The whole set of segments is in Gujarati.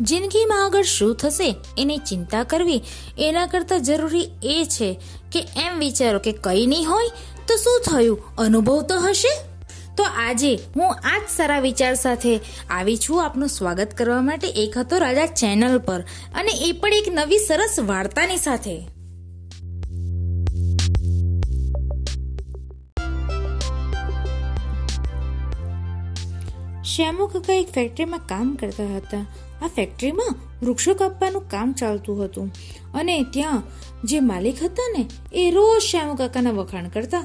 જિંદગીમાં આગળ શું થશે એની ચિંતા કરવી એના કરતાં જરૂરી એ છે કે એમ વિચારો કે કંઈ નહીં હોય તો શું થયું? અનુભવ તો હશે? તો આજે હું આ જ સારા વિચાર સાથે આવી છું આપનું સ્વાગત કરવા માટે એક હતો રાજા ચેનલ પર અને એ પણ એક નવી સરસ વાર્તાની સાથે. શ્યામુ કાકા એક ફેક્ટરીમાં કામ કરતા હતા. આ ફેક્ટરીમાં વૃક્ષો કાપવાનું કામ ચાલતું હતું. અને ત્યાં જે માલિક હતા ને, એ રોજ શ્યામુ કાકાના વખાણ કરતા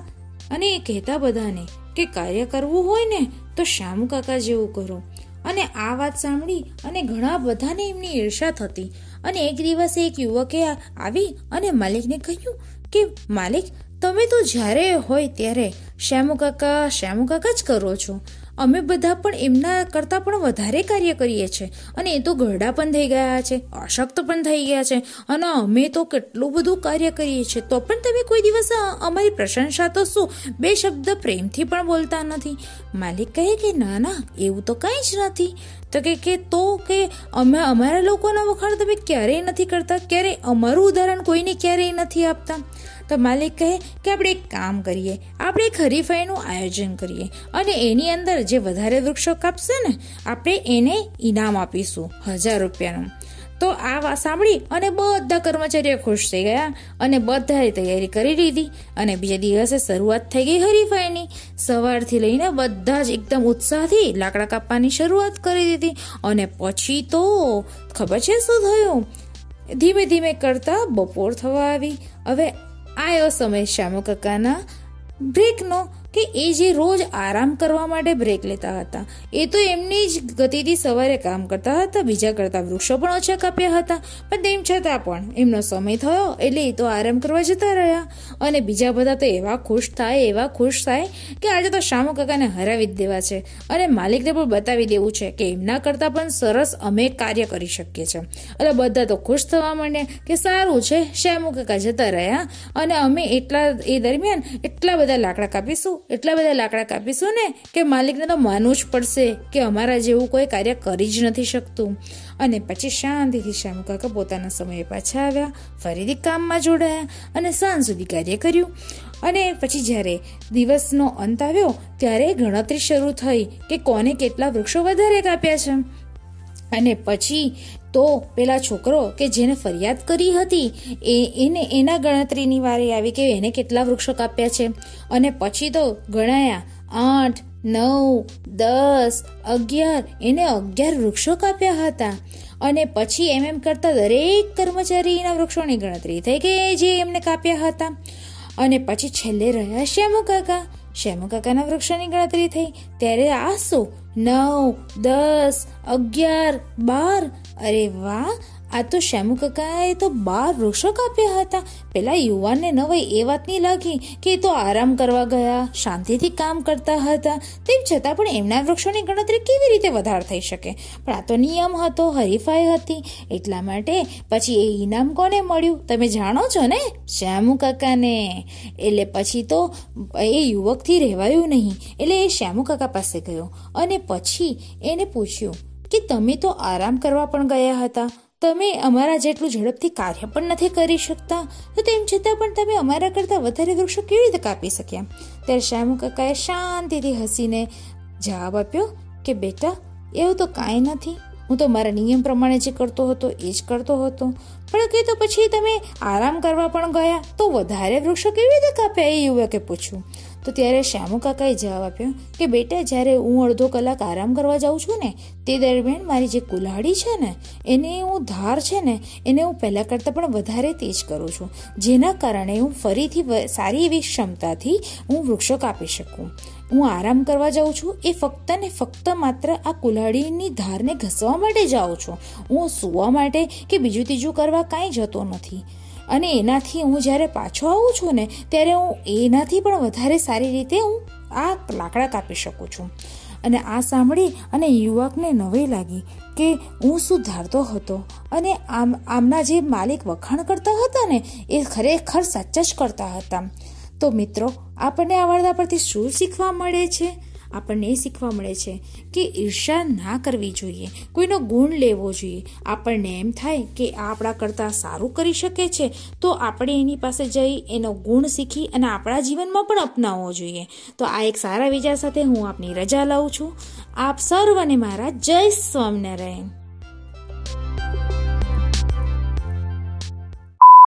અને એ કહેતા બધાને કે કાર્ય કરવું હોય ને, તો શ્યામુ કાકા જેવું કરો. અને આ વાત સાંભળી અને ઘણા બધાને એમની ઈર્ષા થતી. અને એક દિવસે એક યુવકે આવી અને માલિકને કહ્યું કે, માલિક, તમે તો જ્યારે હોય ત્યારે શ્યામુ કાકા શ્યામુ કાકા જ કરો છો. અમે બધા પણ એમના કરતાં પણ વધારે કાર્ય કરીએ છીએ અને એ તો ઘરડા પણ થઈ ગયા છે, અશક્ત પણ થઈ ગયા છે. અને અમે તો કેટલું બધું કાર્ય કરીએ છીએ. તો પણ તમે કોઈ દિવસ અમારી પ્રશંસા તો શું? બે શબ્દ પ્રેમથી પણ બોલતા નથી. માલિક કહે કે, ના ના, એવું તો કાંઈ જ નથી. તો કે કે, તો કે, અમે અમારા લોકોના વખાણ તમે ક્યારેય નથી કરતા? ક્યારેય અમારું ઉદાહરણ કોઈને ક્યારેય નથી આપતા? તો માલિક કહે કે, આપણે એક કામ કરીએ. આપણે એક હરીફાઈનું આયોજન કરીએ. અને એની અંદર જે વધારે વૃક્ષો કાપશે ને, આપણે એને ઇનામ આપીશું, હજાર રૂપિયાનું. તો આ વાત સાંભળી અને બધા કર્મચારીઓ ખુશ થઈ ગયા અને બધાએ તૈયારી કરી લીધી. અને બીજા દિવસે શરૂઆત થઈ ગઈ હરીફાઈની. સવારથી લઈને બધા જ એકદમ ઉત્સાહથી લાકડા કાપવાની શરૂઆત કરી દીધી. અને પછી તો ખબર છે શું થયું? ધીમે ધીમે કરતા બપોર થવા આવી. હવે આવ્યો સમય શ્યામુ કાકાના બ્રેકનો કે એ જે રોજ આરામ કરવા માટે બ્રેક લેતા હતા, એ તો એમની જ ગતિથી સવારે કામ કરતા હતા, બીજા કરતા વૃક્ષો પણ ઓછા કાપ્યા હતા. પણ તેમ છતાં પણ એમનો સમય થયો એટલે એ તો આરામ કરવા જતા રહ્યા. અને બીજા બધા તો એવા ખુશ થાય, એવા ખુશ થાય કે આજે તો શામુ કાકાને હરાવી જ દેવા છે. અને માલિકને પણ બતાવી દેવું છે કે એમના કરતાં પણ સરસ અમે કાર્ય કરી શકીએ છીએ. એટલે બધા તો ખુશ થવા માંડ્યા કે સારું છે શ્યામુ કાકા જતા રહ્યા. અને અમે એટલા, એ દરમિયાન એટલા બધા લાકડા કાપીશું એટલા બધા લાકડા કાપીશું ને કે માલિકને તો માનવું જ પડશે કે અમારા જેવું કોઈ કાર્ય કરી જ નથી શકતું. અને પછી શાંતિથી શ્યામુ કાકા પોતાના સમયે પાછા આવ્યા, ફરીથી કામમાં જોડાયા અને સાંજ સુધી કાર્ય કર્યું. અને પછી જ્યારે દિવસનો અંત આવ્યો, ત્યારે ગણતરી શરૂ થઈ કે કોને કેટલા વૃક્ષો વધારે કાપ્યા છે. અને પછી તો પેલા છોકરો કે જેને ફરિયાદ કરી હતી, એ એને એના ગણતરીની વારી આવી કે એને કેટલા વૃક્ષો કાપ્યા છે. અને પછી તો ગણાયા આઠ, નવ, દસ, અગિયાર, એને અગિયાર વૃક્ષો કાપ્યા હતા. અને પછી એમ એમ કરતા દરેક કર્મચારીના વૃક્ષોની ગણતરી થઈ કે જે એમને કાપ્યા હતા. અને પછી છેલ્લે રહ્યા શ્યામુ કાકા. શ્યામુ કાકાના વૃક્ષોની ગણતરી થઈ. ત્યારે આ શું? નવ, દસ, અગિયાર, બાર અરે વાહ, આ તો શ્યામુ કાકાએ તો બાર વૃક્ષો કાપ્યા હતા. પેલા યુવાનને નવાઈ એ વાતની લાગી કે તો આરામ કરવા ગયા, શાંતિથી કામ કરતા હતા. તેમ છતાં પણ એમના વૃક્ષોની ગણતરી કેવી રીતે વધારે થઈ શકે? પણ આ તો નિયમ હતો, હરીફાઈ હતી. એટલા માટે પછી એ ઇનામ કોને મળ્યું? તમે જાણો છો ને? શ્યામુ કાકાને. એટલે પછી તો એ યુવકથી રહેવાયું નહીં. એટલે એ શ્યામુ કાકા પાસે ગયો અને પછી એને પૂછ્યું કે તમે તો આરામ કરવા પણ ગયા હતા. તમે અમારા જેટલું ઝડપથી કાર્ય પણ નથી કરી શકતા. તો તેમ છતાં પણ તમે અમારા કરતાં વધારે વૃક્ષો કેવી રીતે કાપી શક્યા? ત્યારે શ્યામુ કાકાએ શાંતિથી હસીને જવાબ આપ્યો કે, બેટા, એવું તો કાંઈ નથી. હું તો મારા નિયમ પ્રમાણે જે કરતો હતો એ જ કરતો હતો. પણ કે તો પછી તમે આરામ કરવા પણ ગયા તો વધારે વૃક્ષો કેવી રીતે કાપ્યા એ યુવકે પૂછ્યું. તો ત્યારે શ્યામુ કાકાએ જવાબ આપ્યો કે, બેટા, જ્યારે હું અડધો કલાક આરામ કરવા જાઉં છું ને, તે દરમિયાન મારી જે કુલ્હાડી છે ને, એને હું ધાર છે ને, એને હું પહેલાં કરતાં પણ વધારે તેજ કરું છું. જેના કારણે હું ફરીથી સારી એવી ક્ષમતાથી હું વૃક્ષો કાપી શકું. હું આરામ કરવા જાઉં છું, એ ફક્ત ને ફક્ત માત્ર આ કુલ્હાડીની ધારને ઘસવા માટે જાઉં છું. હું સૂવા માટે કે બીજું ત્રીજું કરવા કાંઈ જતો નથી. અને એનાથી હું જ્યારે પાછો આવું છું ને, ત્યારે હું એનાથી પણ વધારે સારી રીતે હું આ લાકડા કાપી શકું છું. અને આ સાંભળી અને યુવકને નવી લાગી કે હું શું ધારતો હતો અને આમ, આમના જે માલિક વખાણ કરતા હતા ને, એ ખરેખર સાચા જ કરતા હતા. તો મિત્રો, આપણને આ વાર્તા પરથી શું શીખવા મળે છે? આપણને એ શીખવા મળે છે કે ઈર્ષા ના કરવી જોઈએ, કોઈનો ગુણ લેવો જોઈએ. આપણને એમ થાય કે આ આપણા કરતાં સારું કરી શકે છે, તો આપણે એની પાસે જઈ એનો ગુણ શીખી અને આપણા જીવનમાં પણ અપનાવવો જોઈએ. તો આ એક સારા વિચાર સાથે હું આપની રજા લઉં છું. આપ સર્વને મારા જય સ્વામિનારાયણ.